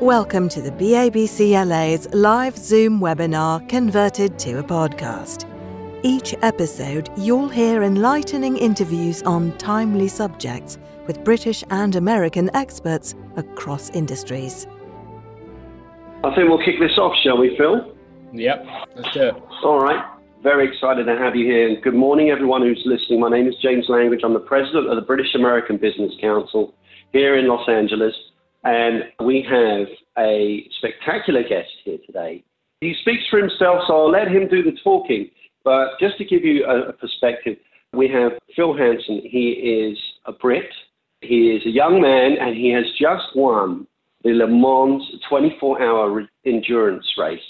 Welcome to the BABCLA's live Zoom webinar converted to a podcast. Each episode, you'll hear enlightening interviews on timely subjects with British and American experts across industries. I think we'll kick this off, shall we, Phil? Yep, let's do it. All right. Very excited to have you here. Good morning, everyone who's listening. My name is James Langridge. I'm the president of the British American Business Council here in Los Angeles. And we have a spectacular guest here today. He speaks for himself, so I'll let him do the talking. But just to give you a, perspective, we have Phil Hanson. He is a Brit. He is a young man, and he has just won the Le Mans 24 hour endurance race.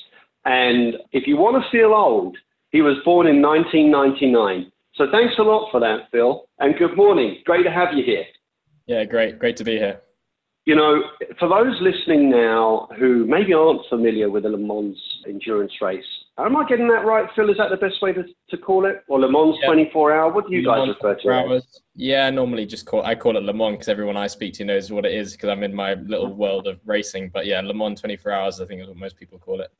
And if you want to feel old, he was born in 1999. So thanks a lot for that, Phil. And good morning. Great to have you here. Yeah, great. Great to be here. You know, for those listening now who maybe aren't familiar with the Le Mans endurance race, am I getting that right, Phil? Is that the best way to, to call it? Or Le Mans yeah. 24 hour? What do you Le guys Mans refer to it? Yeah, normally just call I call it Le Mans because everyone I speak to knows what it is because I'm in my little world of racing. But yeah, Le Mans 24 hours, I think is what most people call it.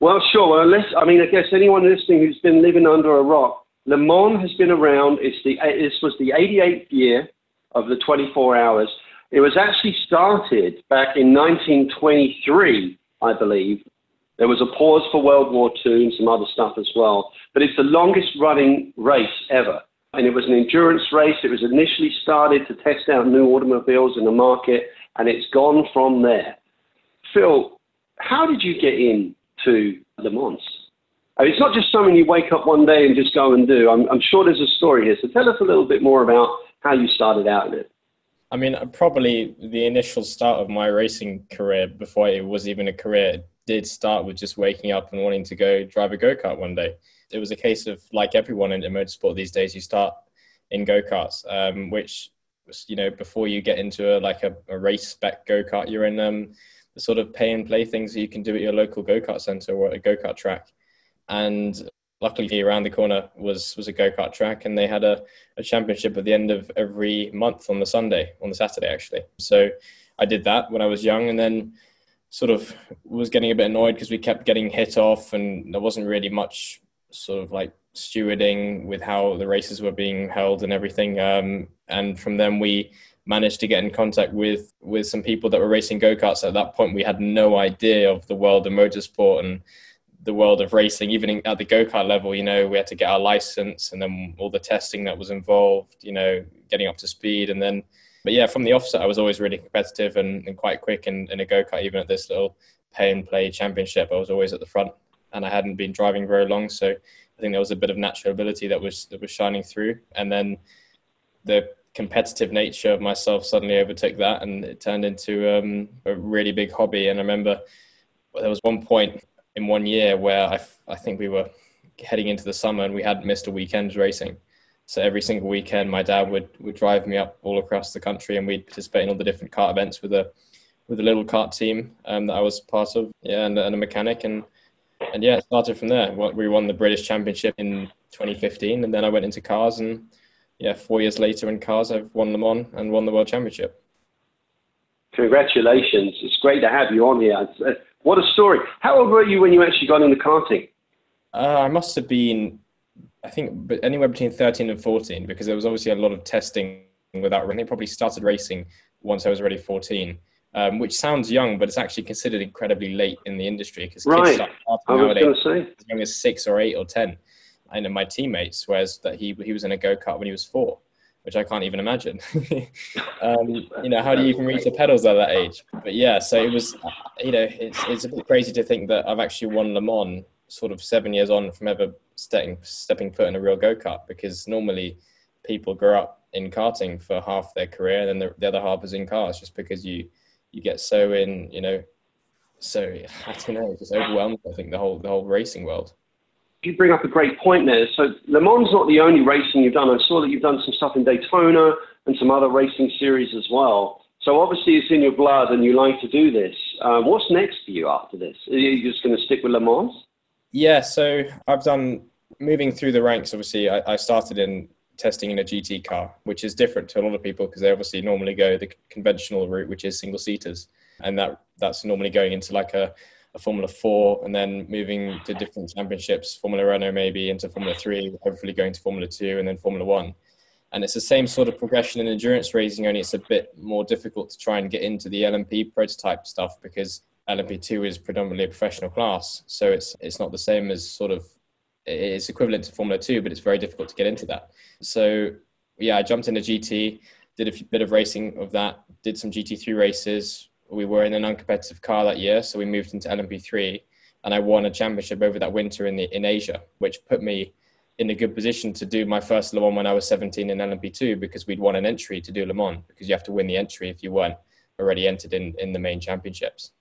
Well, sure. Well, unless, I mean, I guess anyone listening who's been living under a rock, Le Mans has been around. It's the, this was the 88th year of the 24 hours. It was actually started back in 1923, I believe. There was a pause for World War II and some other stuff as well. But it's the longest running race ever. And it was an endurance race. It was initially started to test out new automobiles in the market, and it's gone from there. Phil, how did you get in to Le Mans? I mean, it's not just something you wake up one day and just go and do. I'm, I'm sure there's a story here. So tell us a little bit more about how you started out in it. I mean, probably the initial start of my racing career before it was even a career did start with just waking up and wanting to go drive a go kart one day. It was a case of like everyone in motorsport these days, you start in go karts, um, which was, you know, before you get into a, like a, a race spec go kart, you're in um, the sort of pay and play things that you can do at your local go kart center or at a go kart track. And luckily around the corner was was a go-kart track and they had a, a championship at the end of every month on the sunday on the saturday actually. So i did that when i was young and then sort of was getting a bit annoyed because we kept getting hit off and there wasn't really much sort of like stewarding with how the races were being held and everything. Um, and from then we managed to get in contact with with some people that were racing go-karts. At that point we had no idea of the world of motorsport and the world of racing, even at the go kart level, you know, we had to get our license and then all the testing that was involved, you know, getting up to speed. And then, but yeah, from the offset, I was always really competitive and, and quite quick in, in a go kart, even at this little pay and play championship. I was always at the front and I hadn't been driving very long. So I think there was a bit of natural ability that was, that was shining through. And then the competitive nature of myself suddenly overtook that and it turned into um, a really big hobby. And I remember there was one point in one year where I, I think we were heading into the summer and we hadn't missed a weekend racing. So every single weekend, my dad would, would drive me up all across the country, and we'd participate in all the different kart events with a with a little kart team um, that I was part of, yeah, and, and a mechanic, and and yeah, it started from there. We won the British Championship in 2015, and then I went into cars, and yeah, four years later in cars, I've won Le Mans and won the World Championship. Congratulations! It's great to have you on here. What a story. How old were you when you actually got into karting? Uh, I must have been, I think, but anywhere between 13 and 14 because there was obviously a lot of testing without running. They probably started racing once I was already 14, um, which sounds young, but it's actually considered incredibly late in the industry because right. kids start nowadays as young as six or eight or 10. I know my teammate swears that he, he was in a go kart when he was four which I can't even imagine. um, you know, how do you even reach the pedals at that age? But yeah, so it was, you know, it's, it's a bit crazy to think that I've actually won Le Mans sort of seven years on from ever stepping, stepping foot in a real go kart because normally people grow up in karting for half their career and then the, the other half is in cars just because you, you get so in, you know, so I don't know, it's just overwhelmed. I think the whole the whole racing world you bring up a great point there. So Le Mans is not the only racing you've done. I saw that you've done some stuff in Daytona and some other racing series as well. So obviously it's in your blood and you like to do this. Uh, what's next for you after this? Are you just going to stick with Le Mans? Yeah, so I've done moving through the ranks. Obviously, I, I started in testing in a GT car, which is different to a lot of people because they obviously normally go the conventional route, which is single seaters. and that that's normally going into like a, a Formula Four, and then moving to different championships, Formula Renault maybe into Formula Three, hopefully going to Formula Two, and then Formula One. And it's the same sort of progression in endurance racing, only it's a bit more difficult to try and get into the LMP prototype stuff because LMP2 is predominantly a professional class. So it's it's not the same as sort of it's equivalent to Formula Two, but it's very difficult to get into that. So yeah, I jumped into GT, did a bit of racing of that, did some GT3 races. We were in a non-competitive car that year, so we moved into LMP3, and I won a championship over that winter in the in Asia, which put me in a good position to do my first Le Mans when I was 17 in LMP2 because we'd won an entry to do Le Mans because you have to win the entry if you weren't already entered in in the main championships.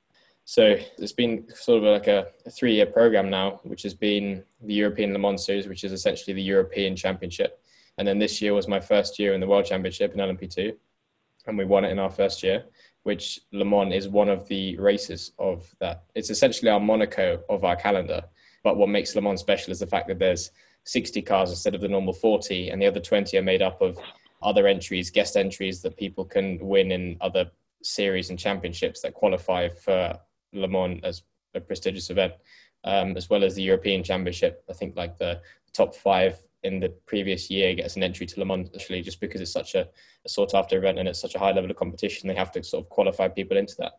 So it's been sort of like a, a three year program now, which has been the European Le Mans Series, which is essentially the European Championship. And then this year was my first year in the World Championship in LMP2, and we won it in our first year, which Le Mans is one of the races of that. It's essentially our Monaco of our calendar. But what makes Le Mans special is the fact that there's 60 cars instead of the normal 40, and the other 20 are made up of other entries, guest entries that people can win in other series and championships that qualify for Le Mans as a prestigious event, um, as well as the European Championship. I think like the top five in the previous year gets an entry to Le Mans actually just because it's such a, a sought after event and it's such a high level of competition. They have to sort of qualify people into that.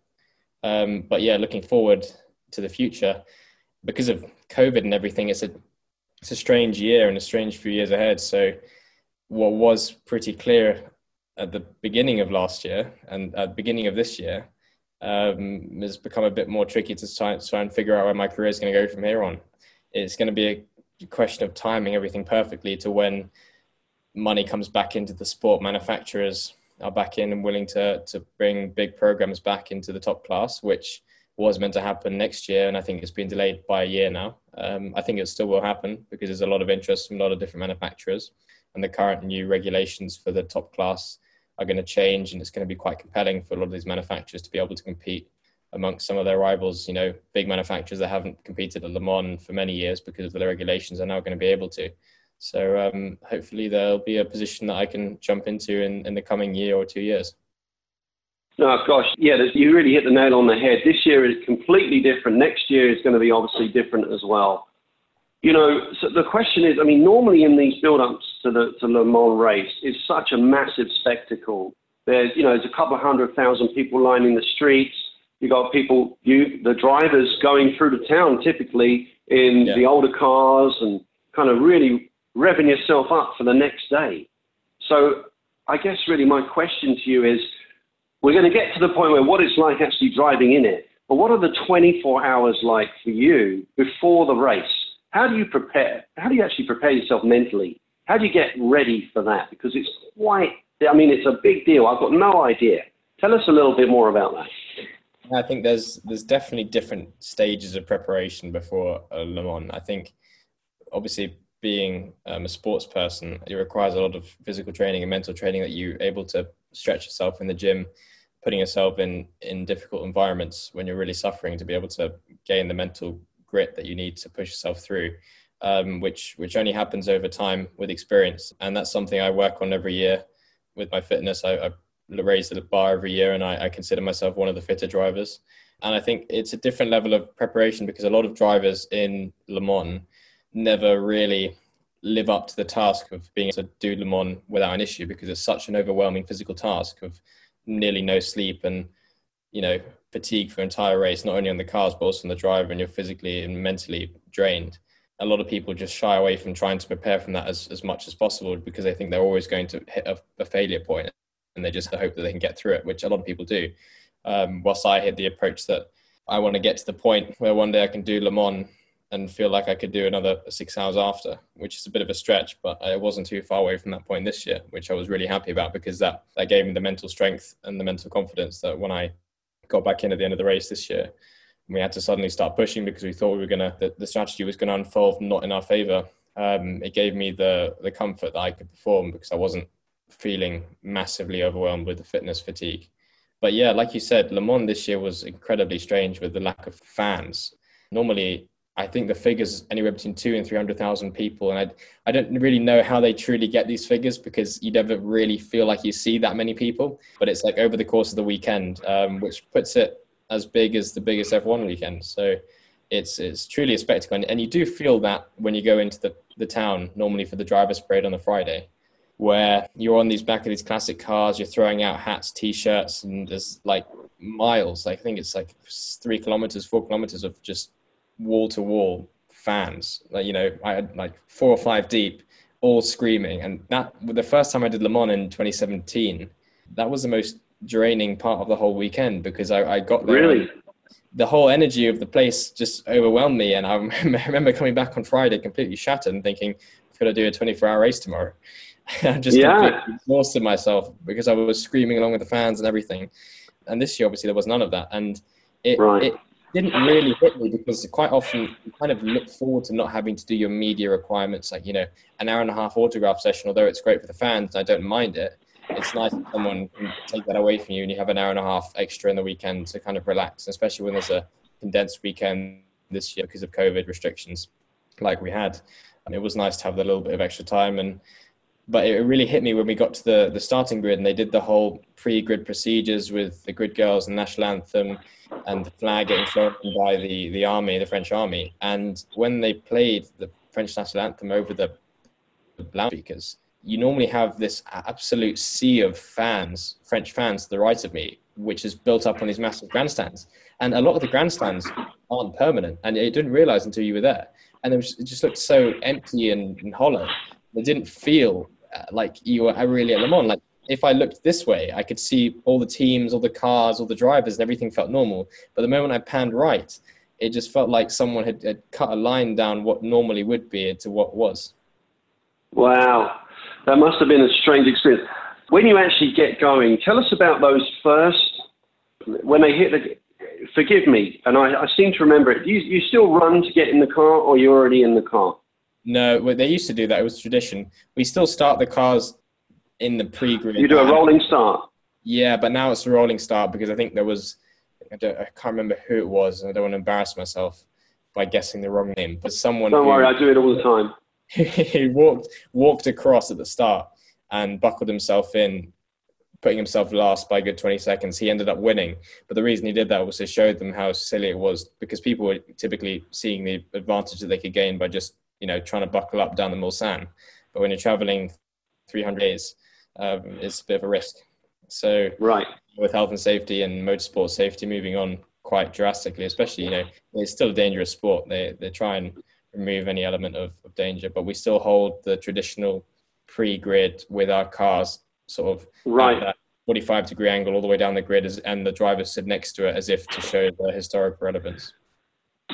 Um, but yeah, looking forward to the future because of COVID and everything, it's a it's a strange year and a strange few years ahead. So what was pretty clear at the beginning of last year and at the beginning of this year um, has become a bit more tricky to try, try and figure out where my career is going to go from here on. It's going to be a question of timing everything perfectly to when money comes back into the sport. Manufacturers are back in and willing to to bring big programs back into the top class, which was meant to happen next year, and I think it's been delayed by a year now. Um, I think it still will happen because there's a lot of interest from a lot of different manufacturers, and the current new regulations for the top class are going to change, and it's going to be quite compelling for a lot of these manufacturers to be able to compete amongst some of their rivals. You know, big manufacturers that haven't competed at Le Mans for many years because of the regulations are now going to be able to. So um, hopefully there'll be a position that I can jump into in, in the coming year or two years. No, gosh, yeah, you really hit the nail on the head. This year is completely different. Next year is going to be obviously different as well. You know, so the question is, I mean, normally in these build-ups to the to Le Mans race, it's such a massive spectacle. There's, you know, there's a couple of hundred thousand people lining the streets. You got people, you the drivers going through the town typically in yeah. the older cars and kind of really revving yourself up for the next day. So I guess really my question to you is, we're going to get to the point where what it's like actually driving in it. But what are the 24 hours like for you before the race? How do you prepare? How do you actually prepare yourself mentally? How do you get ready for that? Because it's quite, I mean, it's a big deal. I've got no idea. Tell us a little bit more about that. I think there's there's definitely different stages of preparation before a Le Mans. I think obviously being um, a sports person, it requires a lot of physical training and mental training that you're able to stretch yourself in the gym, putting yourself in in difficult environments when you're really suffering to be able to gain the mental grit that you need to push yourself through, um, which which only happens over time with experience, and that's something I work on every year with my fitness. I, I raise the bar every year, and I, I consider myself one of the fitter drivers. And I think it's a different level of preparation because a lot of drivers in Le Mans never really live up to the task of being able to do Le Mans without an issue because it's such an overwhelming physical task of nearly no sleep and you know fatigue for entire race, not only on the cars but also on the driver, and you're physically and mentally drained. A lot of people just shy away from trying to prepare from that as, as much as possible because they think they're always going to hit a, a failure point and they just hope that they can get through it, which a lot of people do. Um, whilst I hit the approach that I want to get to the point where one day I can do Le Mans and feel like I could do another six hours after, which is a bit of a stretch, but I wasn't too far away from that point this year, which I was really happy about because that, that gave me the mental strength and the mental confidence that when I got back in at the end of the race this year, we had to suddenly start pushing because we thought we were going to, the, the strategy was going to unfold not in our favor. Um, it gave me the, the comfort that I could perform because I wasn't feeling massively overwhelmed with the fitness fatigue. But yeah, like you said, Le Mans this year was incredibly strange with the lack of fans. Normally, I think the figures anywhere between two and three hundred thousand people, and I I don't really know how they truly get these figures because you never really feel like you see that many people. But it's like over the course of the weekend, um, which puts it as big as the biggest F1 weekend. So it's it's truly a spectacle, and, and you do feel that when you go into the the town normally for the drivers' parade on the Friday, where you're on these back of these classic cars, you're throwing out hats, t-shirts, and there's like miles. I think it's like three kilometers, four kilometers of just wall to wall fans. Like you know, I had like four or five deep, all screaming. And that the first time I did Le Mans in 2017, that was the most draining part of the whole weekend because I, I got there. Really? the whole energy of the place just overwhelmed me. And I remember coming back on Friday completely shattered and thinking, could I do a 24 hour race tomorrow? I just yeah. exhausted myself because I was screaming along with the fans and everything. And this year, obviously, there was none of that. And it, right. it didn't really hit me because quite often you kind of look forward to not having to do your media requirements, like, you know, an hour and a half autograph session, although it's great for the fans, I don't mind it it's nice that someone can take that away from you and you have an hour and a half extra in the weekend to kind of relax, especially when there's a condensed weekend this year because of COVID restrictions like we had. And it was nice to have that little bit of extra time. And but it really hit me when we got to the, the starting grid and they did the whole pre-grid procedures with the grid girls and national anthem and the flag getting flown by the, the army, the French army. And when they played the French national anthem over the, the loudspeakers, you normally have this absolute sea of fans, French fans to the right of me, which is built up on these massive grandstands. And a lot of the grandstands aren't permanent, and you didn't realize until you were there. And it, was, it just looked so empty and, and hollow. It didn't feel Uh, like you were really at Le Mans. Like if I looked this way, I could see all the teams, all the cars, all the drivers, and everything felt normal. But the moment I panned right, it just felt like someone had, had cut a line down what normally would be to what was. Wow. That must have been a strange experience. When you actually get going, tell us about those first, when they hit the, forgive me, and I, I seem to remember it. You, you still run to get in the car or you're already in the car? No, well, they used to do that. It was tradition. We still start the cars in the pre-grid. You do a rolling start? Yeah, but now it's a rolling start because I think there was, I, I can't remember who it was. I don't want to embarrass myself by guessing the wrong name, but someone. Don't who, worry, I do it all the time. he walked walked across at the start and buckled himself in, putting himself last by a good 20 seconds. He ended up winning. But the reason he did that was to show them how silly it was because people were typically seeing the advantage that they could gain by just, you know, trying to buckle up down the Mulsanne. But when you're traveling 300 days, um, it's a bit of a risk. So, right. with health and safety and motorsport safety moving on quite drastically, especially, you know, it's still a dangerous sport. They, they try and remove any element of, of danger, but we still hold the traditional pre-grid with our cars sort of right 45 degree angle all the way down the grid as, and the driver sit next to it as if to show the historic relevance.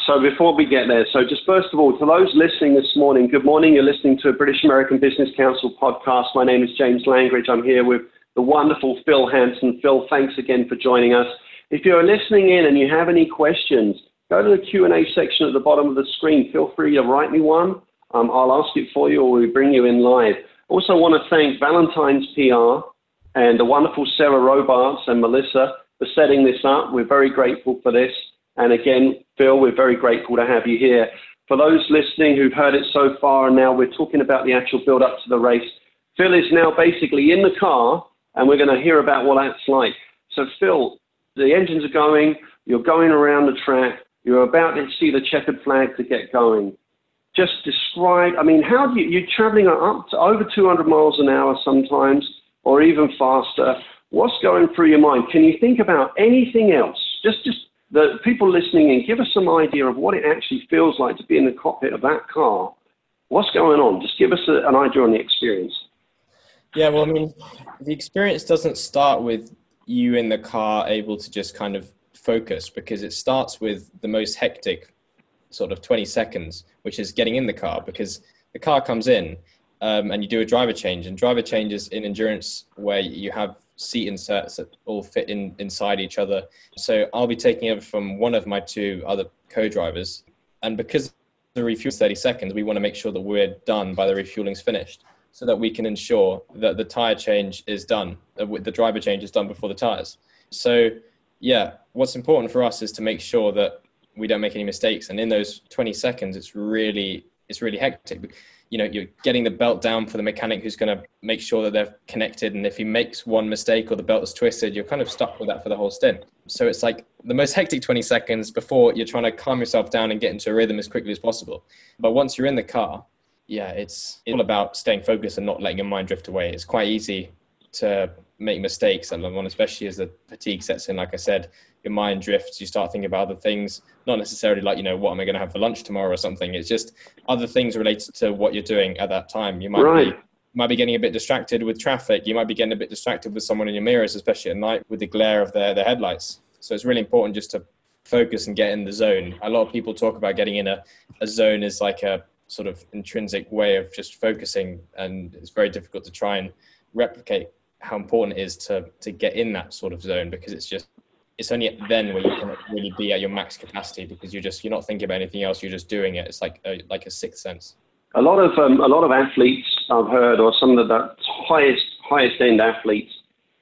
So before we get there, so just first of all, to those listening this morning, good morning. You're listening to a British American Business Council podcast. My name is James Langridge. I'm here with the wonderful Phil Hanson. Phil, thanks again for joining us. If you're listening in and you have any questions, go to the Q&A section at the bottom of the screen. Feel free to write me one. Um, I'll ask it for you or we bring you in live. Also want to thank Valentine's PR and the wonderful Sarah Robarts and Melissa for setting this up. We're very grateful for this. And again, Phil, we're very grateful to have you here. For those listening who've heard it so far, and now we're talking about the actual build up to the race, Phil is now basically in the car, and we're going to hear about what that's like. So, Phil, the engines are going, you're going around the track, you're about to see the checkered flag to get going. Just describe, I mean, how do you, you're traveling up to over 200 miles an hour sometimes, or even faster. What's going through your mind? Can you think about anything else? Just, just the people listening in, give us some idea of what it actually feels like to be in the cockpit of that car. What's going on? Just give us a, an idea on the experience. Yeah, well, I mean, the experience doesn't start with you in the car able to just kind of focus because it starts with the most hectic sort of 20 seconds, which is getting in the car because the car comes in um, and you do a driver change. And driver changes in endurance where you have seat inserts that all fit in inside each other. So I'll be taking over from one of my two other co-drivers, and because the refuel is 30 seconds, we want to make sure that we're done by the refueling's finished, so that we can ensure that the tire change is done, the driver change is done before the tires. So yeah, what's important for us is to make sure that we don't make any mistakes. And in those 20 seconds, it's really it's really hectic. You know you're getting the belt down for the mechanic who's going to make sure that they're connected and if he makes one mistake or the belt is twisted you're kind of stuck with that for the whole stint. So it's like the most hectic 20 seconds before you're trying to calm yourself down and get into a rhythm as quickly as possible. But once you're in the car yeah it's, it's all about staying focused and not letting your mind drift away. It's quite easy to make mistakes and especially as the fatigue sets in like i said your mind drifts you start thinking about other things not necessarily like you know what am i going to have for lunch tomorrow or something. It's just other things related to what you're doing at that time. You might right. be might be getting a bit distracted with traffic. You might be getting a bit distracted with someone in your mirrors especially at night with the glare of their, their headlights. So it's really important just to focus and get in the zone. A lot of people talk about getting in a, a zone is like a sort of intrinsic way of just focusing and it's very difficult to try and replicate how important it is to to get in that sort of zone because it's just it's only then where you can really be at your max capacity because you're just you're not thinking about anything else. You're just doing it. It's like a, like a sixth sense. A lot of um, a lot of athletes I've heard, or some of the highest highest end athletes,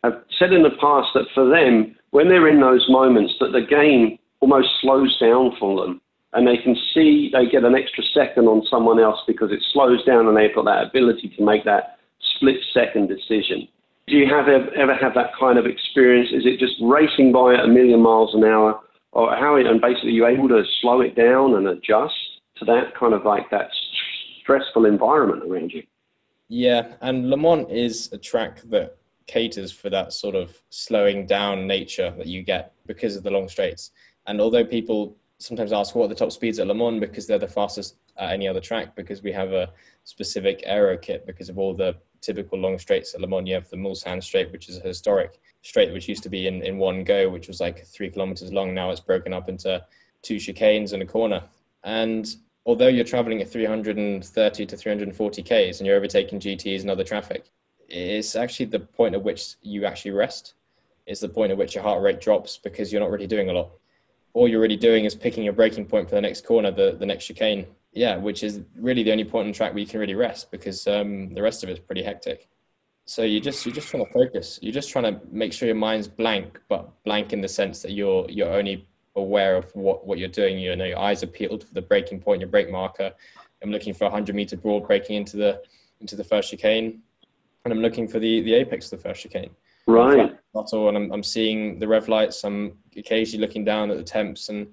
have said in the past that for them, when they're in those moments, that the game almost slows down for them, and they can see they get an extra second on someone else because it slows down, and they've got that ability to make that split second decision. Do you have ever have that kind of experience? Is it just racing by at a million miles an hour, or how? And basically, you're able to slow it down and adjust to that kind of like that stressful environment around you. Yeah, and Le Mans is a track that caters for that sort of slowing down nature that you get because of the long straights. And although people sometimes ask what are the top speeds at Le Mans because they're the fastest at any other track because we have a specific aero kit because of all the typical long straights at Le Mans. You have the Mulsanne straight, which is a historic straight, which used to be in, in one go, which was like three kilometers long. Now it's broken up into two chicanes and a corner. And although you're traveling at 330 to 340 Ks and you're overtaking GTs and other traffic, it's actually the point at which you actually rest. It's the point at which your heart rate drops because you're not really doing a lot. All you're really doing is picking your braking point for the next corner, the, the next chicane, yeah, which is really the only point on track where you can really rest because um, the rest of it's pretty hectic. So you just you're just trying to focus. You're just trying to make sure your mind's blank, but blank in the sense that you're you're only aware of what, what you're doing. You know, your eyes are peeled for the braking point, your brake marker. I'm looking for a hundred meter broad braking into the into the first chicane, and I'm looking for the the apex of the first chicane. Right. All, and I'm I'm seeing the rev lights. I'm occasionally looking down at the temps and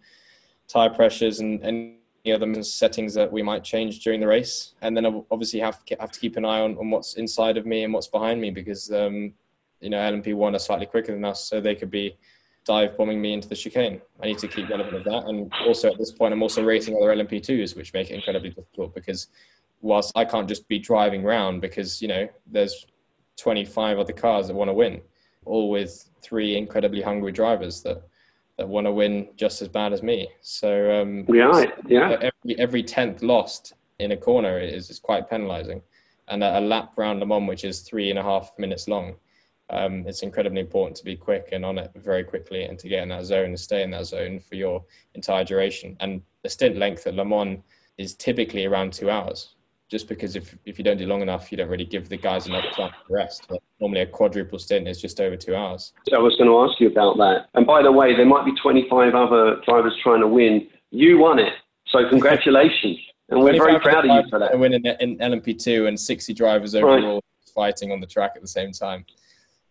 tire pressures and and any other settings that we might change during the race. And then obviously have to, have to keep an eye on, on what's inside of me and what's behind me because, um, you know, LMP1 are slightly quicker than us, so they could be dive bombing me into the chicane. I need to keep relevant of that. And also at this point, I'm also racing other LMP2s, which make it incredibly difficult because whilst I can't just be driving round because, you know, there's 25 other cars that want to win, all with three incredibly hungry drivers that that want to win just as bad as me. So um, yeah, yeah. Every every tenth lost in a corner is, is quite penalising, and a, a, lap round Le Mans, which is three and a half minutes long, um, it's incredibly important to be quick and on it very quickly, and to get in that zone and stay in that zone for your entire duration. And the stint length at Le Mans is typically around two hours just because if, if you don't do long enough, you don't really give the guys enough time to rest. But normally, a quadruple stint is just over two hours. I was going to ask you about that. And by the way, there might be 25 other drivers trying to win. You won it. So, congratulations. and we're very proud of you for that. And winning in LMP2 and 60 drivers overall right. fighting on the track at the same time.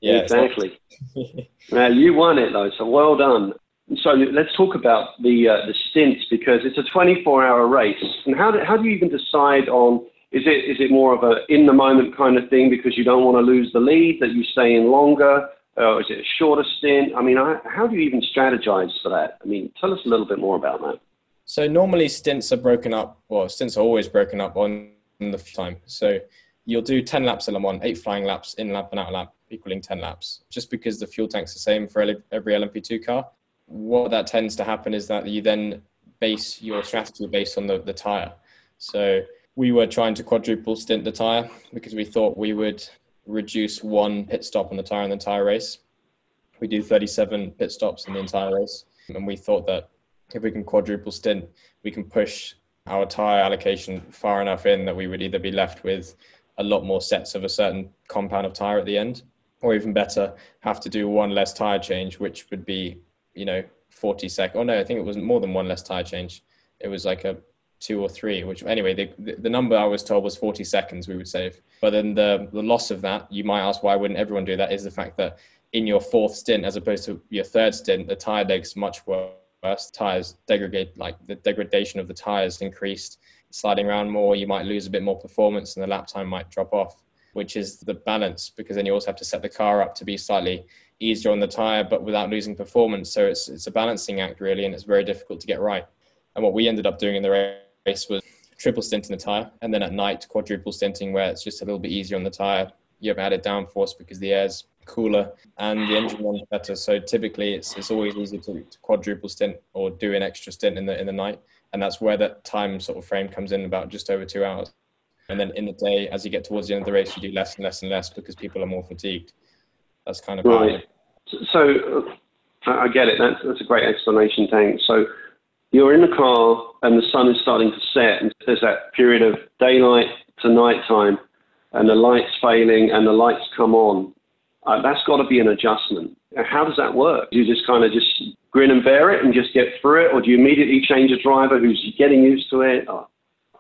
Yeah, exactly. now, you won it, though. So, well done. So let's talk about the uh, the stints because it's a 24-hour race. And how do, how do you even decide on is it is it more of a in the moment kind of thing because you don't want to lose the lead that you stay in longer? Or is it a shorter stint? I mean, how do you even strategize for that? I mean, tell us a little bit more about that. So normally stints are broken up, well, stints are always broken up on the time. So you'll do 10 laps in Le Mans, eight flying laps, in lap and out lap, equaling 10 laps, just because the fuel tank's the same for every LMP2 car. What that tends to happen is that you then base your strategy based on the, the tire. So we were trying to quadruple stint the tire because we thought we would reduce one pit stop on the tire in the entire race. We do 37 pit stops in the entire race, and we thought that if we can quadruple stint, we can push our tire allocation far enough in that we would either be left with a lot more sets of a certain compound of tire at the end, or even better, have to do one less tire change, which would be, you know, 40 sec. Oh no, I think it was more than one less tire change. It was like a two or three, which anyway, the, the number I was told was 40 seconds we would save. But then the, the loss of that, you might ask why wouldn't everyone do that, is the fact that in your fourth stint, as opposed to your third stint, the tire deg's much worse. Tires degrade, like the degradation of the tires increased, sliding around more, you might lose a bit more performance and the lap time might drop off, which is the balance because then you also have to set the car up to be slightly easier on the tire, but without losing performance. So it's, it's a balancing act really, and it's very difficult to get right. And what we ended up doing in the race race was triple stint in the tire, and then at night quadruple stinting, where it's just a little bit easier on the tire. You have added downforce because the air's cooler and the engine runs better. So typically, it's it's always easy to, to, quadruple stint or do an extra stint in the in the night, and that's where that time sort of frame comes in about just over two hours. And then in the day, as you get towards the end of the race, you do less and less and less because people are more fatigued. That's kind of right. So uh, I get it. That's that's a great explanation. Thanks. So you're in the car and the sun is starting to set, and there's that period of daylight to nighttime, and the light's failing and the lights come on. Uh, that's got to be an adjustment. How does that work? Do you just kind of just grin and bear it and just get through it, or do you immediately change a driver who's getting used to it? Or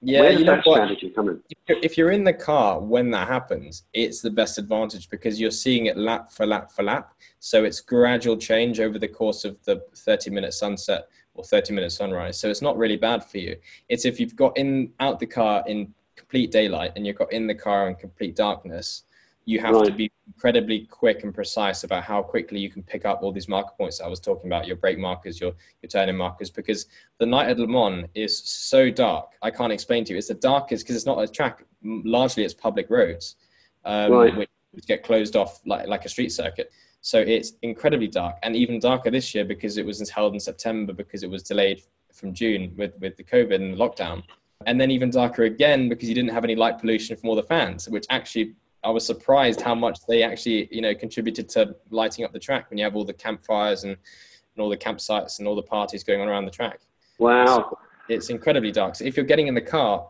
yeah, where does that strategy come in? If you're in the car when that happens, it's the best advantage because you're seeing it lap for lap for lap. So it's gradual change over the course of the 30 minute sunset or 30 minute sunrise. So it's not really bad for you. It's if you've got in out the car in complete daylight and you've got in the car in complete darkness, you have right. to be incredibly quick and precise about how quickly you can pick up all these marker points that I was talking about, your brake markers, your, your turning markers, because the night at Le Mans is so dark. I can't explain to you. It's the darkest because it's not a track. Largely, it's public roads, um, right. which get closed off like, like a street circuit. So it's incredibly dark and even darker this year because it was held in September because it was delayed from June with, with the COVID and the lockdown. And then even darker again because you didn't have any light pollution from all the fans, which actually I was surprised how much they actually, you know, contributed to lighting up the track when you have all the campfires and, and all the campsites and all the parties going on around the track. Wow. So it's incredibly dark. So if you're getting in the car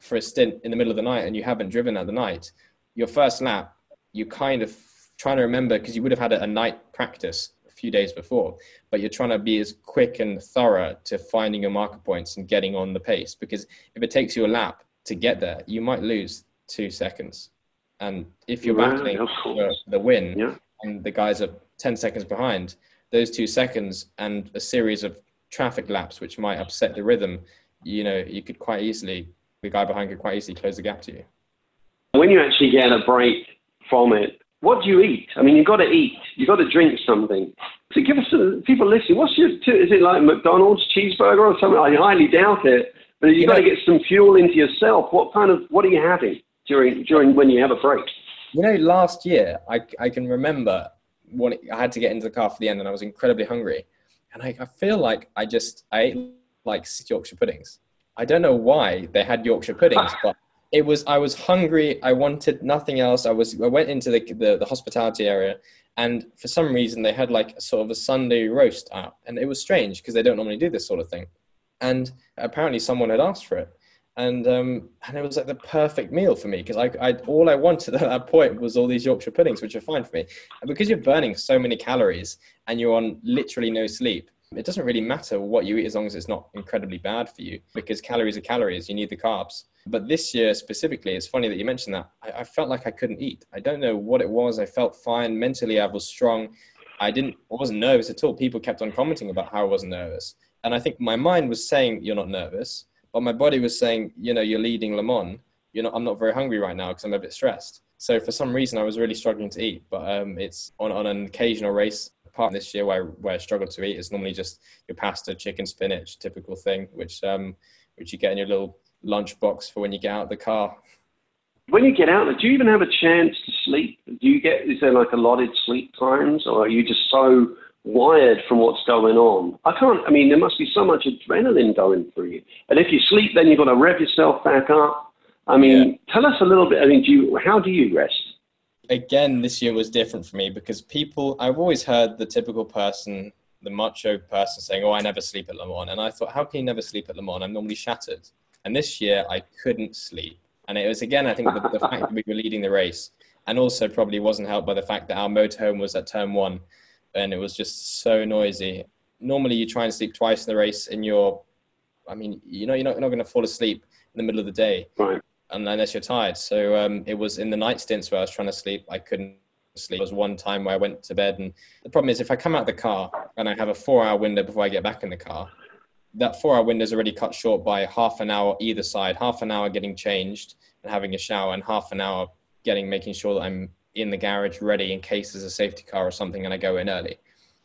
for a stint in the middle of the night and you haven't driven at the night, your first lap, you kind of trying to remember because you would have had a, a night practice a few days before, but you're trying to be as quick and thorough to finding your marker points and getting on the pace. Because if it takes you a lap to get there, you might lose two seconds. And if you're battling for the win yeah. and the guys are 10 seconds behind, those two seconds and a series of traffic laps, which might upset the rhythm, you know, you could quite easily, the guy behind could quite easily close the gap to you. When you actually get a break from it, what do you eat? I mean, you've got to eat. You've got to drink something. So give us some, people listening. What's your? Is it like McDonald's cheeseburger or something? I highly doubt it. But you've you got know, to get some fuel into yourself. What kind of? What are you having during during when you have a break? You know, last year I I can remember when I had to get into the car for the end, and I was incredibly hungry, and I, I feel like I just I ate like Yorkshire puddings. I don't know why they had Yorkshire puddings, but it was I was hungry. I wanted nothing else. I was I went into the the, the hospitality area, and for some reason they had like sort of a Sunday roast out, and it was strange because they don't normally do this sort of thing. And apparently someone had asked for it, and um, and it was like the perfect meal for me because I, I all I wanted at that point was all these Yorkshire puddings, which are fine for me, and because you're burning so many calories and you're on literally no sleep. It doesn't really matter what you eat as long as it's not incredibly bad for you because calories are calories. You need the carbs. But this year specifically, it's funny that you mentioned that. I, I, felt like I couldn't eat. I don't know what it was. I felt fine mentally. I was strong. I didn't. I wasn't nervous at all. People kept on commenting about how I wasn't nervous, and I think my mind was saying you're not nervous, but my body was saying, you know, you're leading Le Mans. You're not. I'm not very hungry right now because I'm a bit stressed. So for some reason, I was really struggling to eat. But um, it's on, on an occasional race part this year where where I struggle to eat. It's normally just your pasta, chicken, spinach, typical thing, which um, which you get in your little lunchbox for when you get out of the car. When you get out, do you even have a chance to sleep? Do you get is there like allotted sleep times, or are you just so wired from what's going on? I can't. I mean, there must be so much adrenaline going through you, and if you sleep, then you've got to rev yourself back up. I mean, yeah. tell us a little bit. I mean, do you how do you rest? Again, this year was different for me because people. I've always heard the typical person the macho person saying, "Oh, I never sleep at Le Mans," and I thought, "How can you never sleep at Le Mans? I'm normally shattered." And this year I couldn't sleep. And it was again, I think, the, the fact that we were leading the race, and also probably wasn't helped by the fact that our motorhome was at turn one, and it was just so noisy. Normally, you try and sleep twice in the race in your I mean, you know, you're not, you're not going to fall asleep in the middle of the day, right? Unless you're tired. So um, it was in the night stints where I was trying to sleep, I couldn't sleep. There was one time where I went to bed, and the problem is if I come out of the car and I have a four-hour window before I get back in the car, that four-hour window is already cut short by half an hour either side, half an hour getting changed and having a shower, and half an hour getting making sure that I'm in the garage ready in case there's a safety car or something and I go in early.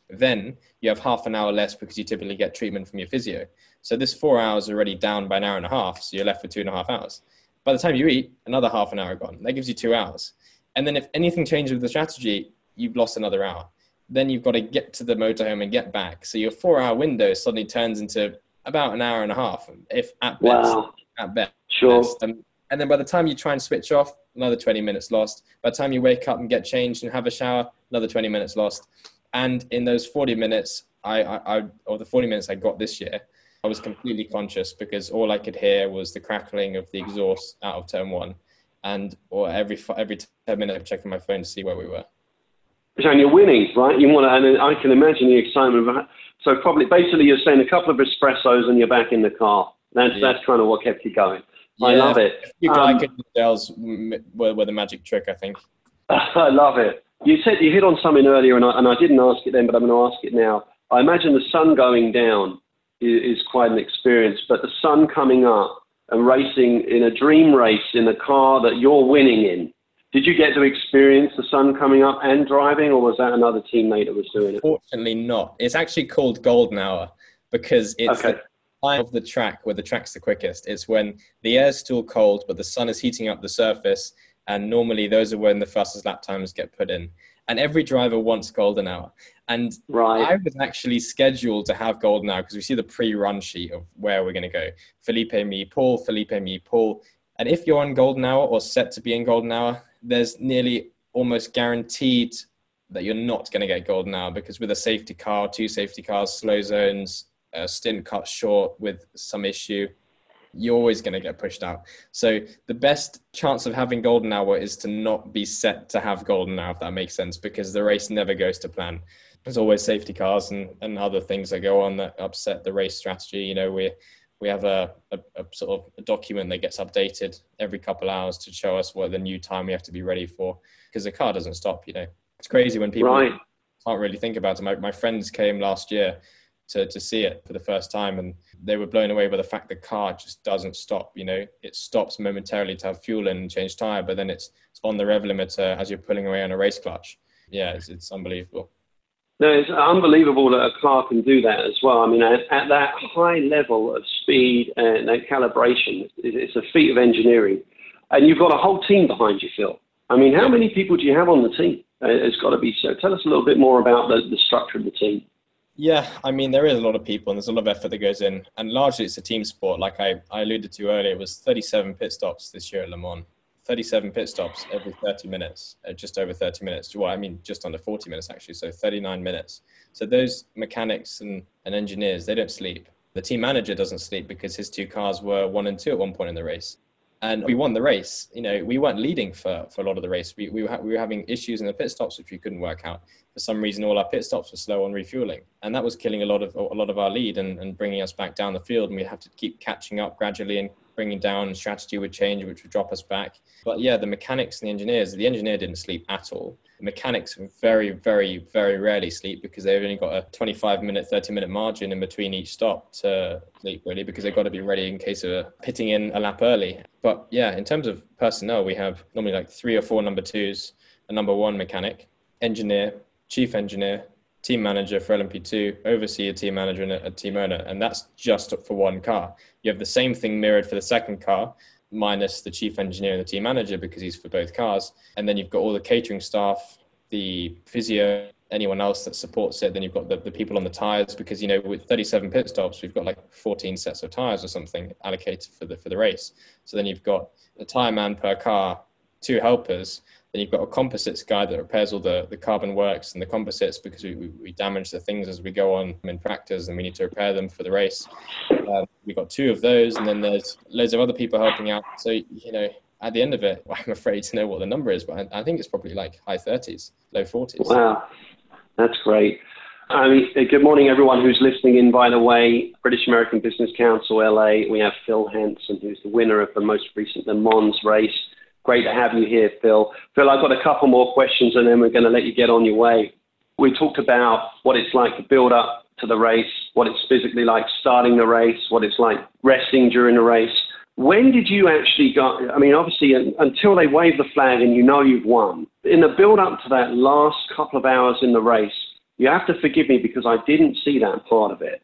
Then you have half an hour less because you typically get treatment from your physio. So this four hours already down by an hour and a half. So you're left with two and a half hours. By the time you eat, another half an hour gone. That gives you two hours. And then if anything changes with the strategy, you've lost another hour. Then you've got to get to the motorhome and get back. So your four hour window suddenly turns into about an hour and a half, if at best. Wow. At best. Sure. Um, and then by the time you try and switch off, another 20 minutes lost. By the time you wake up and get changed and have a shower, another 20 minutes lost. And in those 40 minutes, I, I, I or the 40 minutes I got this year, I was completely conscious because all I could hear was the crackling of the exhaust out of turn one. And or every, every 10 minutes, I'm checking my phone to see where we were. And you're winning, right? You want to, and I can imagine the excitement of. So probably, basically, you're saying a couple of espressos and you're back in the car. That's yeah. that's kind of what kept you going. Yeah, I love it. You um, were, were the magic trick, I think. I love it. You said you hit on something earlier, and I, and I didn't ask it then, but I'm going to ask it now. I imagine the sun going down is, is quite an experience, but the sun coming up and racing in a dream race in a car that you're winning in. Did you get to experience the sun coming up and driving, or was that another teammate that was doing it? Fortunately, not. It's actually called golden hour because it's okay. the time of the track where the track's the quickest. It's when the air's still cold, but the sun is heating up the surface, and normally those are when the fastest lap times get put in. And every driver wants golden hour. And right. I was actually scheduled to have golden hour because we see the pre-run sheet of where we're going to go. Filipe, me, Paul, Filipe, me, Paul. And if you're on golden hour or set to be in golden hour, there's nearly almost guaranteed that you're not going to get golden hour because with a safety car, two safety cars, slow zones, a stint cut short with some issue, you're always going to get pushed out. So the best chance of having golden hour is to not be set to have golden hour, if that makes sense, because the race never goes to plan. There's always safety cars and, and other things that go on that upset the race strategy. You know, we we have a, a, a sort of a document that gets updated every couple hours to show us what the new time we have to be ready for because the car doesn't stop. You know, it's crazy when people right. can't really think about it. My, my friends came last year to, to see it for the first time and they were blown away by the fact the car just doesn't stop you know it stops momentarily to have fuel in and change tire but then it's, it's on the rev limiter as you're pulling away on a race clutch yeah it's, it's unbelievable no, it's unbelievable that a car can do that as well. I mean, at, at that high level of speed and that calibration, it's a feat of engineering. And you've got a whole team behind you, Phil. I mean, how many people do you have on the team? Uh, it's got to be so. Tell us a little bit more about the, the structure of the team. Yeah, I mean, there is a lot of people and there's a lot of effort that goes in. And largely it's a team sport. Like I, I alluded to earlier, it was 37 pit stops this year at Le Mans. 37 pit stops every 30 minutes, uh, just over 30 minutes. Well, I mean, just under 40 minutes actually, so 39 minutes. So those mechanics and, and engineers, they don't sleep. The team manager doesn't sleep because his two cars were one and two at one point in the race and we won the race. You know, we weren't leading for, for a lot of the race. We, we, were ha- we were having issues in the pit stops which we couldn't work out. For some reason, all our pit stops were slow on refueling, and that was killing a lot of a lot of our lead and, and bringing us back down the field. And we have to keep catching up gradually and bringing down. Strategy would change, which would drop us back. But yeah, the mechanics and the engineers. The engineer didn't sleep at all mechanics very, very, very rarely sleep because they've only got a 25 minute, 30 minute margin in between each stop to sleep, really, because they've got to be ready in case of pitting in a lap early. But yeah, in terms of personnel, we have normally like three or four number twos, a number one mechanic, engineer, chief engineer, team manager for LMP2, overseer team manager, and a, a team owner. And that's just for one car. You have the same thing mirrored for the second car minus the chief engineer and the team manager because he's for both cars. And then you've got all the catering staff, the physio, anyone else that supports it. Then you've got the, the people on the tires because you know with 37 pit stops, we've got like 14 sets of tires or something allocated for the for the race. So then you've got a tire man per car, two helpers. Then you've got a composites guy that repairs all the, the carbon works and the composites because we, we, we damage the things as we go on in practice and we need to repair them for the race. Um, we've got two of those, and then there's loads of other people helping out. So, you know, at the end of it, I'm afraid to know what the number is, but I, I think it's probably like high 30s, low 40s. Wow, that's great. Mean, uh, good morning, everyone who's listening in, by the way. British American Business Council, LA. We have Phil Hanson, who's the winner of the most recent Le Mans race. Great to have you here, Phil. Phil, I've got a couple more questions and then we're going to let you get on your way. We talked about what it's like to build up to the race, what it's physically like starting the race, what it's like resting during the race. When did you actually go? I mean, obviously, until they wave the flag and you know you've won, in the build up to that last couple of hours in the race, you have to forgive me because I didn't see that part of it.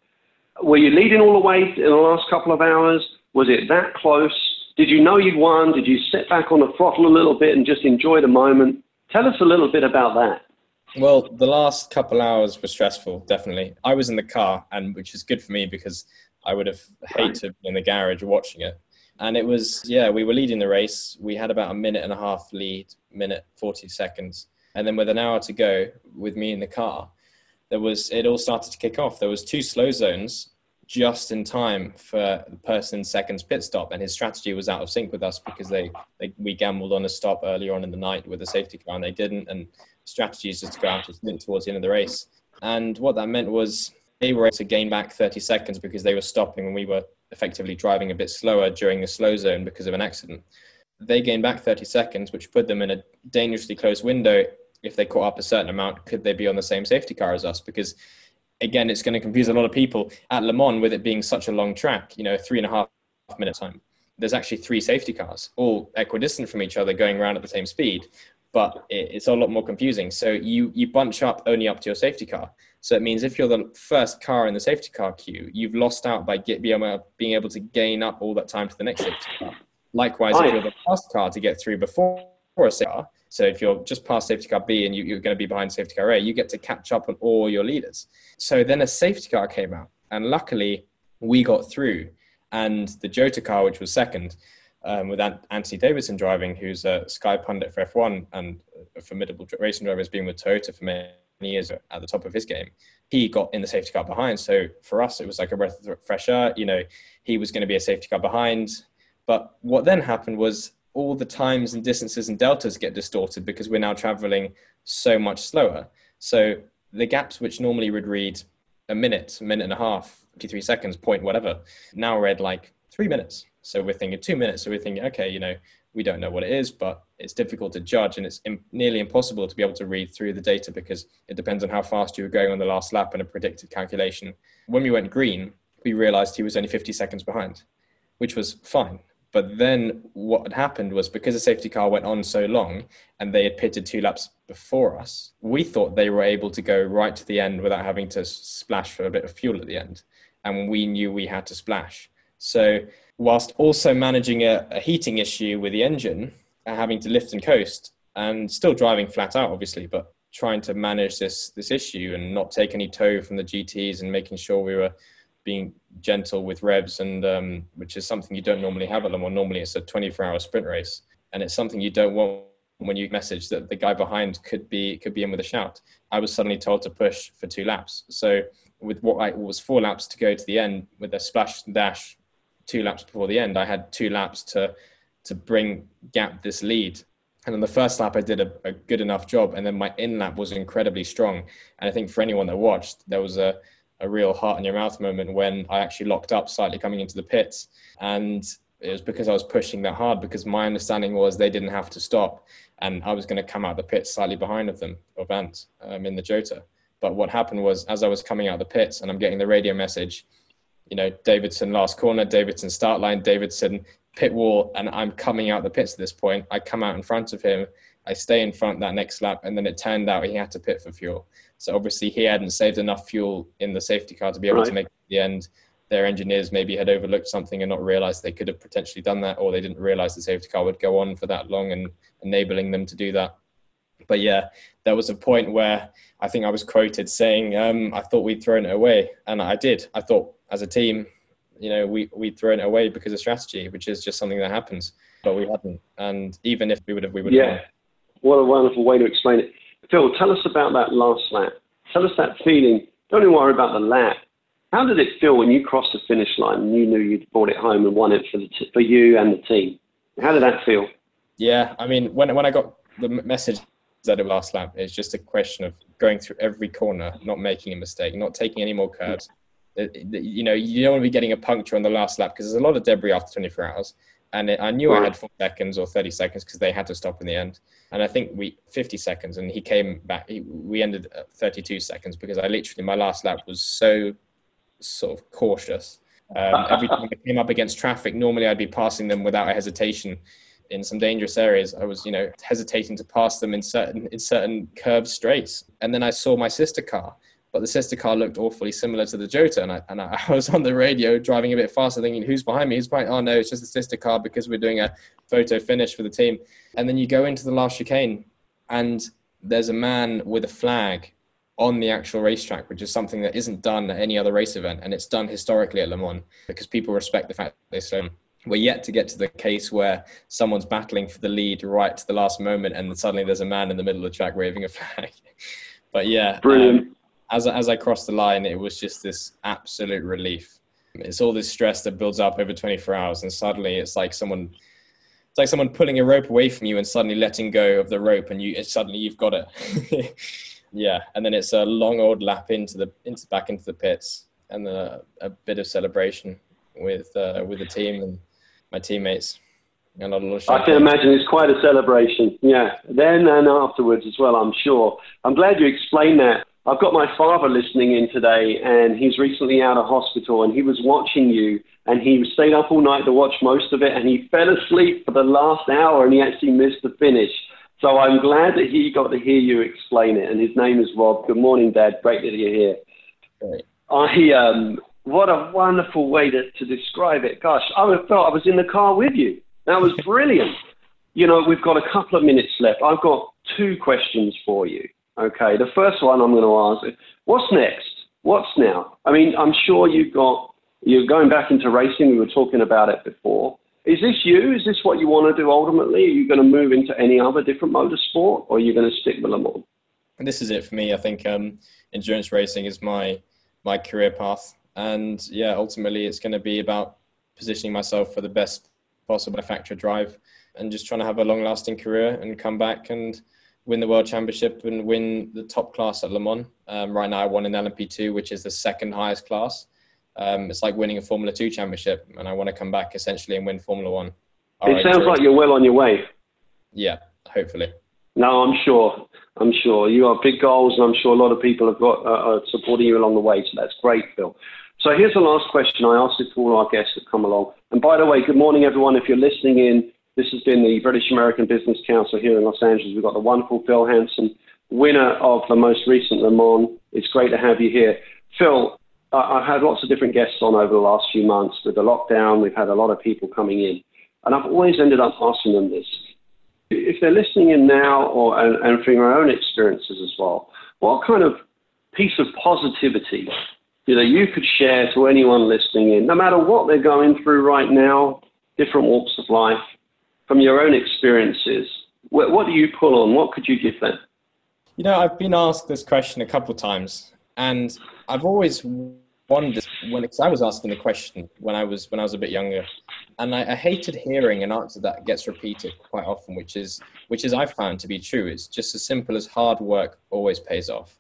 Were you leading all the way in the last couple of hours? Was it that close? Did you know you'd won? Did you sit back on the throttle a little bit and just enjoy the moment? Tell us a little bit about that. Well, the last couple hours were stressful, definitely. I was in the car, and which is good for me because I would have hated to be in the garage watching it. And it was, yeah, we were leading the race. We had about a minute and a half lead, minute 40 seconds. And then with an hour to go with me in the car, there was it all started to kick off. There was two slow zones just in time for the person's second's pit stop, and his strategy was out of sync with us because they, they we gambled on a stop earlier on in the night with a safety car, and they didn't. And strategy is just to go out towards the end of the race. And what that meant was they were able to gain back 30 seconds because they were stopping and we were effectively driving a bit slower during the slow zone because of an accident. They gained back 30 seconds, which put them in a dangerously close window if they caught up a certain amount, could they be on the same safety car as us? Because again, it's going to confuse a lot of people at Le Mans with it being such a long track, you know, three and a half minute time. There's actually three safety cars, all equidistant from each other, going around at the same speed, but it's a lot more confusing. So you you bunch up only up to your safety car. So it means if you're the first car in the safety car queue, you've lost out by get, being, able, to gain up all that time to the next safety car. Likewise, if you're the last car to get through before a safety car, so if you're just past safety car B and you, are going to be behind safety car A, you get to catch up on all your leaders. So then a safety car came out, and luckily we got through. And the Jota car, which was second, um, with Anthony Davidson driving, who's a Sky pundit for F1 and a formidable racing driver, has been with Toyota for many years at the top of his game. He got in the safety car behind. So for us, it was like a breath of fresh air. You know, he was going to be a safety car behind. But what then happened was all the times and distances and deltas get distorted because we're now traveling so much slower. So the gaps which normally would read a minute, a minute and a half, 53 seconds, point whatever, now read like three minutes. So we're thinking two minutes. So we're thinking, okay, you know, we don't know what it is, but it's difficult to judge and it's Im- nearly impossible to be able to read through the data because it depends on how fast you were going on the last lap and a predicted calculation. When we went green, we realized he was only 50 seconds behind, which was fine. But then what had happened was because the safety car went on so long and they had pitted two laps before us, we thought they were able to go right to the end without having to splash for a bit of fuel at the end. And we knew we had to splash. So, whilst also managing a, a heating issue with the engine, and having to lift and coast, and still driving flat out, obviously, but trying to manage this this issue and not take any tow from the GTs and making sure we were being gentle with revs, and um, which is something you don't normally have at Le Mans. Normally, it's a 24-hour sprint race, and it's something you don't want when you message that the guy behind could be could be in with a shout. I was suddenly told to push for two laps. So with what I was four laps to go to the end with a splash dash, two laps before the end, I had two laps to to bring gap this lead. And on the first lap, I did a, a good enough job, and then my in lap was incredibly strong. And I think for anyone that watched, there was a a real heart in your mouth moment when I actually locked up slightly coming into the pits. And it was because I was pushing that hard because my understanding was they didn't have to stop and I was going to come out the pits slightly behind of them, or Ant, um, in the Jota. But what happened was as I was coming out the pits and I'm getting the radio message, you know, Davidson last corner, Davidson start line, Davidson pit wall, and I'm coming out the pits at this point. I come out in front of him. I stay in front that next lap, and then it turned out he had to pit for fuel. So obviously he hadn't saved enough fuel in the safety car to be able right. to make the end. Their engineers maybe had overlooked something and not realized they could have potentially done that, or they didn't realize the safety car would go on for that long and enabling them to do that. But yeah, there was a point where I think I was quoted saying, um, I thought we'd thrown it away. And I did. I thought as a team, you know, we, we'd thrown it away because of strategy, which is just something that happens. But we hadn't. And even if we would have, we would have. Yeah. What a wonderful way to explain it. Phil, tell us about that last lap. Tell us that feeling. Don't even worry about the lap. How did it feel when you crossed the finish line and you knew you'd brought it home and won it for the t- for you and the team? How did that feel? Yeah, I mean, when when I got the message at the last lap. It's just a question of going through every corner, not making a mistake, not taking any more curves. You know, you don't want to be getting a puncture on the last lap because there's a lot of debris after 24 hours. And I knew I had four seconds or 30 seconds because they had to stop in the end. And I think we 50 seconds, and he came back. He, we ended at 32 seconds because I literally my last lap was so sort of cautious. Um, every time I came up against traffic, normally I'd be passing them without a hesitation in some dangerous areas. I was, you know, hesitating to pass them in certain in certain curved straights. And then I saw my sister car, but the sister car looked awfully similar to the Jota, and I and I was on the radio driving a bit faster, thinking, "Who's behind me? Who's behind?" Oh no, it's just the sister car because we're doing a photo finish for the team. And then you go into the last chicane, and there's a man with a flag on the actual racetrack, which is something that isn't done at any other race event, and it's done historically at Le Mans because people respect the fact that they so we're yet to get to the case where someone's battling for the lead right to the last moment and suddenly there's a man in the middle of the track waving a flag. but yeah, brilliant. Um, as, as I crossed the line, it was just this absolute relief. It's all this stress that builds up over 24 hours, and suddenly it's like someone, it's like someone pulling a rope away from you and suddenly letting go of the rope, and you suddenly you've got it. yeah, and then it's a long old lap into the into back into the pits, and a, a bit of celebration with uh, with the team and my teammates. I can imagine it's quite a celebration. Yeah, then and afterwards as well, I'm sure. I'm glad you explained that. I've got my father listening in today, and he's recently out of hospital, and he was watching you, and he stayed up all night to watch most of it, and he fell asleep for the last hour, and he actually missed the finish. So I'm glad that he got to hear you explain it. And his name is Rob. Good morning, Dad. Great that you're here. I um, what a wonderful way to, to describe it. Gosh, I would have thought I was in the car with you. That was brilliant. you know, we've got a couple of minutes left. I've got two questions for you. Okay, the first one I'm going to ask what's next? What's now? I mean, I'm sure you've got, you're going back into racing. We were talking about it before. Is this you? Is this what you want to do ultimately? Are you going to move into any other different motorsport or are you going to stick with Le Mans? This is it for me. I think um, endurance racing is my my career path and yeah, ultimately it's going to be about positioning myself for the best possible manufacturer drive and just trying to have a long lasting career and come back and win the world championship and win the top class at Le Mans. Um, right now I won an LMP2, which is the second highest class. Um, it's like winning a Formula 2 championship and I want to come back essentially and win Formula 1. it sounds like you're well on your way. Yeah, hopefully. No, I'm sure. I'm sure you have big goals, and I'm sure a lot of people have got uh, are supporting you along the way. So that's great, Phil. So here's the last question I asked it to all our guests that come along. And by the way, good morning, everyone. If you're listening in, this has been the British American Business Council here in Los Angeles. We've got the wonderful Phil Hanson, winner of the most recent Le Mans. It's great to have you here. Phil, I've had lots of different guests on over the last few months. With the lockdown, we've had a lot of people coming in. And I've always ended up asking them this. If they're listening in now or and, and from their own experiences as well, what kind of piece of positivity you know, you could share to anyone listening in, no matter what they're going through right now, different walks of life, from your own experiences. What, what do you pull on? What could you give them? You know, I've been asked this question a couple of times, and I've always wondered when I was asking the question when I was when I was a bit younger, and I, I, hated hearing an answer that gets repeated quite often, which is which is I found to be true. It's just as simple as hard work always pays off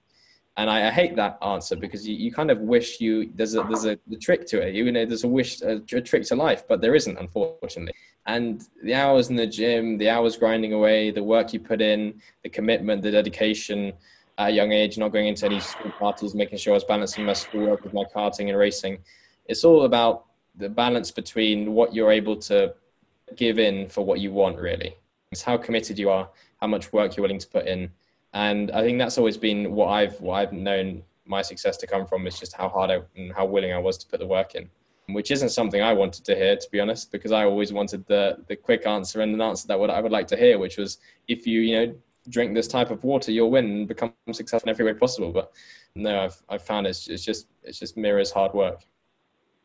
and I, I, hate that answer because you, you kind of wish you there's a there's a the trick to it you know there's a wish a, a, trick to life but there isn't unfortunately and the hours in the gym the hours grinding away the work you put in the commitment the dedication at a young age not going into any school parties making sure I was balancing my schoolwork with my karting and racing. It's all about the balance between what you're able to give in for what you want really. It's how committed you are how much work you're willing to put in. And I think that's always been what I've what I've known my success to come from is just how hard I and how willing I was to put the work in, which isn't something I wanted to hear to be honest, because I always wanted the the quick answer and an answer that what I would like to hear, which was if you you know drink this type of water, you'll win and become successful in every way possible. But no, I've I've found it's it's just it's just mirrors hard work.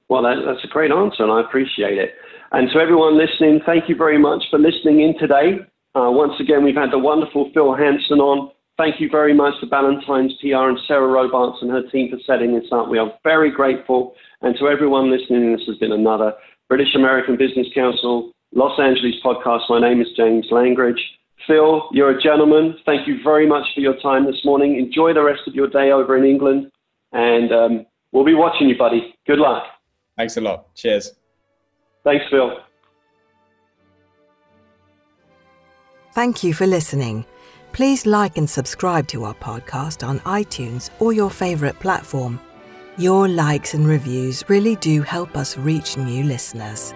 Well, that, that's a great answer, and I appreciate it. And to everyone listening, thank you very much for listening in today. Uh, once again, we've had the wonderful Phil Hanson on. Thank you very much to Ballantyne's PR and Sarah Robarts and her team for setting this up. We are very grateful. And to everyone listening, this has been another British American Business Council Los Angeles podcast. My name is James Langridge. Phil, you're a gentleman. Thank you very much for your time this morning. Enjoy the rest of your day over in England, and um, we'll be watching you, buddy. Good luck. Thanks a lot. Cheers. Thanks, Phil. Thank you for listening. Please like and subscribe to our podcast on iTunes or your favourite platform. Your likes and reviews really do help us reach new listeners.